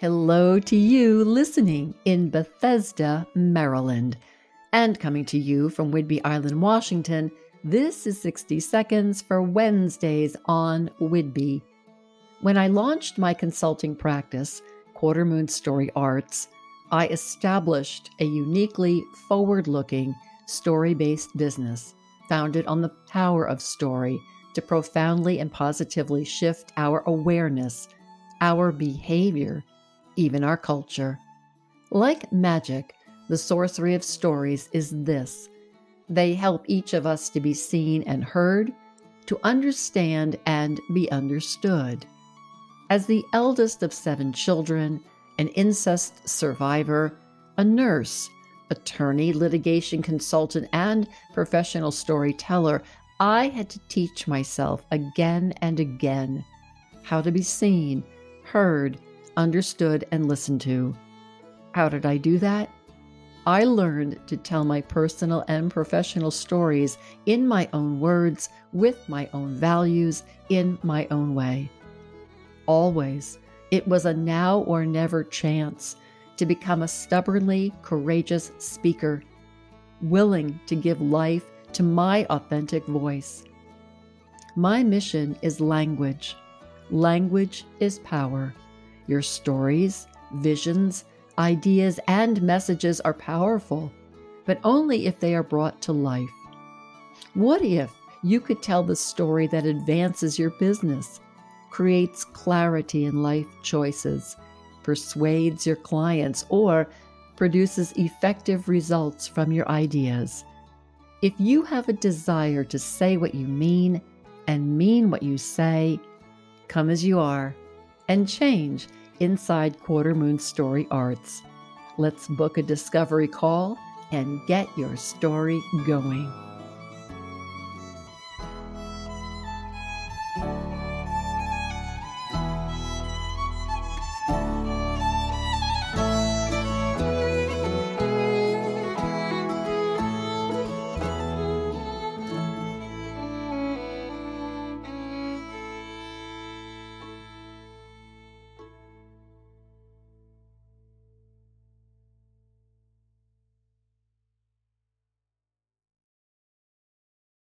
Hello to you listening in Bethesda, Maryland. And coming to you from Whidbey Island, Washington, this is 60 Seconds for Wednesdays on Whidbey. When I launched my consulting practice, Quarter Moon Story Arts, I established a uniquely forward looking, story based business founded on the power of story to profoundly and positively shift our awareness, our behavior, even our culture. Like magic, the sorcery of stories is this they help each of us to be seen and heard, to understand and be understood. As the eldest of seven children, an incest survivor, a nurse, attorney, litigation consultant, and professional storyteller, I had to teach myself again and again how to be seen, heard, understood, and listened to. How did I do that? I learned to tell my personal and professional stories in my own words, with my own values, in my own way. Always, it was a now or never chance to become a stubbornly courageous speaker, willing to give life to my authentic voice. My mission is language. Language is power. Your stories, visions, ideas, and messages are powerful, but only if they are brought to life. What if you could tell the story that advances your business, creates clarity in life choices, persuades your clients, or produces effective results from your ideas? If you have a desire to say what you mean and mean what you say, come as you are and change inside Quarter Moon Story Arts. Let's book a discovery call and get your story going.